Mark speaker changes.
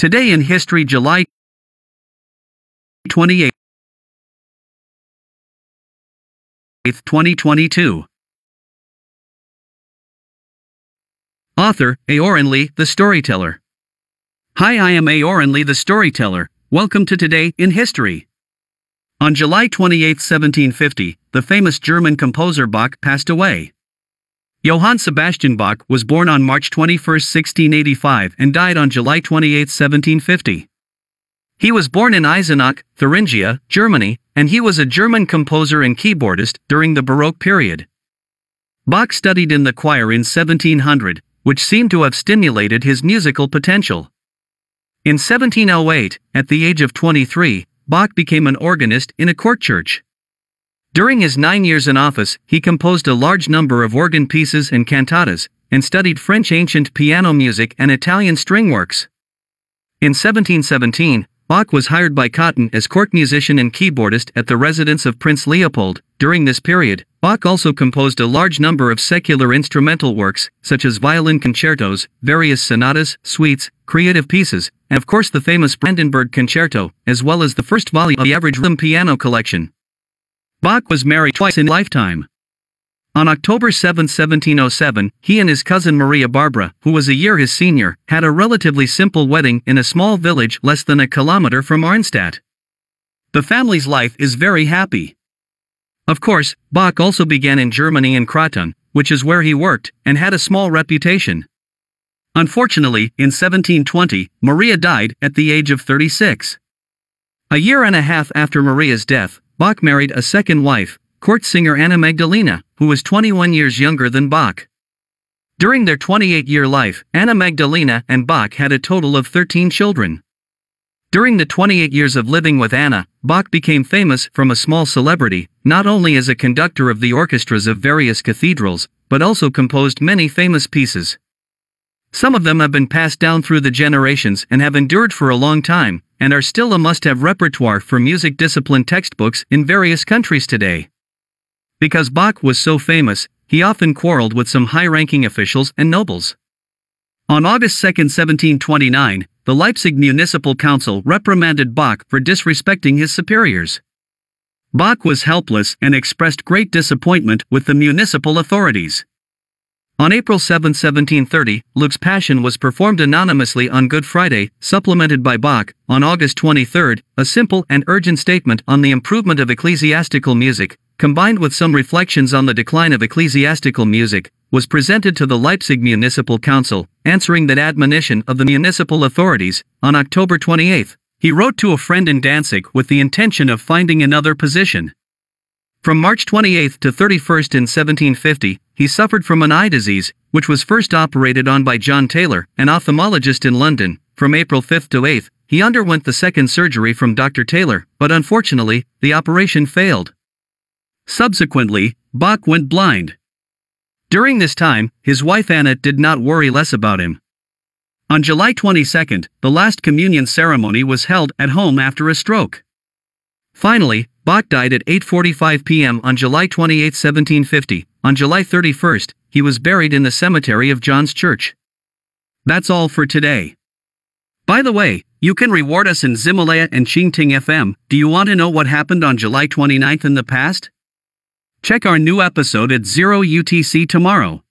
Speaker 1: Today in History, July 28, 2022. Author, Aoran Lee, the storyteller. Hi, I am Aoran Lee, the storyteller. Welcome to Today in History. On July 28, 1750, the famous German composer Bach passed away. Johann Sebastian Bach was born on March 21, 1685 and died on July 28, 1750. He was born in Eisenach, Thuringia, Germany, and he was a German composer and keyboardist during the Baroque period. Bach studied in the choir in 1700, which seemed to have stimulated his musical potential. In 1708, at the age of 23, Bach became an organist in a court church. During his nine years in office, he composed a large number of organ pieces and cantatas, and studied French ancient piano music and Italian string works. In 1717, Bach was hired by Cotten as court musician and keyboardist at the residence of Prince Leopold. During this period, Bach also composed a large number of secular instrumental works, such as violin concertos, various sonatas, suites, creative pieces, and of course the famous Brandenburg Concerto, as well as the first volume of the Average Rhythm Piano Collection. Bach was married twice in lifetime. On October 7, 1707, he and his cousin Maria Barbara, who was a year his senior, had a relatively simple wedding in a small village less than a kilometer from Arnstadt. The family's life is very happy. Of course, Bach also began in Germany in Kraton, which is where he worked, and had a small reputation. Unfortunately, in 1720, Maria died at the age of 36. A year and a half after Maria's death, Bach married a second wife, court singer Anna Magdalena, who was 21 years younger than Bach. During their 28 year life, Anna Magdalena and Bach had a total of 13 children. During the 28 years of living with Anna, Bach became famous from a small celebrity, not only as a conductor of the orchestras of various cathedrals, but also composed many famous pieces. Some of them have been passed down through the generations and have endured for a long time, and are still a must have repertoire for music discipline textbooks in various countries today. Because Bach was so famous, he often quarreled with some high ranking officials and nobles. On August 2, 1729, the Leipzig Municipal Council reprimanded Bach for disrespecting his superiors. Bach was helpless and expressed great disappointment with the municipal authorities. On April 7, 1730, Luke's Passion was performed anonymously on Good Friday, supplemented by Bach. On August 23, a simple and urgent statement on the improvement of ecclesiastical music, combined with some reflections on the decline of ecclesiastical music, was presented to the Leipzig Municipal Council, answering that admonition of the municipal authorities. On October 28, he wrote to a friend in Danzig with the intention of finding another position. From March 28 to 31 in 1750, he suffered from an eye disease, which was first operated on by John Taylor, an ophthalmologist in London. From April 5 to 8, he underwent the second surgery from Dr. Taylor, but unfortunately, the operation failed. Subsequently, Bach went blind. During this time, his wife Anna did not worry less about him. On July 22, the last communion ceremony was held at home after a stroke. Finally, Bach died at 8:45 p.m. on July 28, 1750. On July 31, he was buried in the cemetery of John's Church. That's all for today. By the way, you can reward us in Ximalaya and Qingting FM. Do you want to know what happened on July 29th in the past? Check our new episode at 0 UTC tomorrow.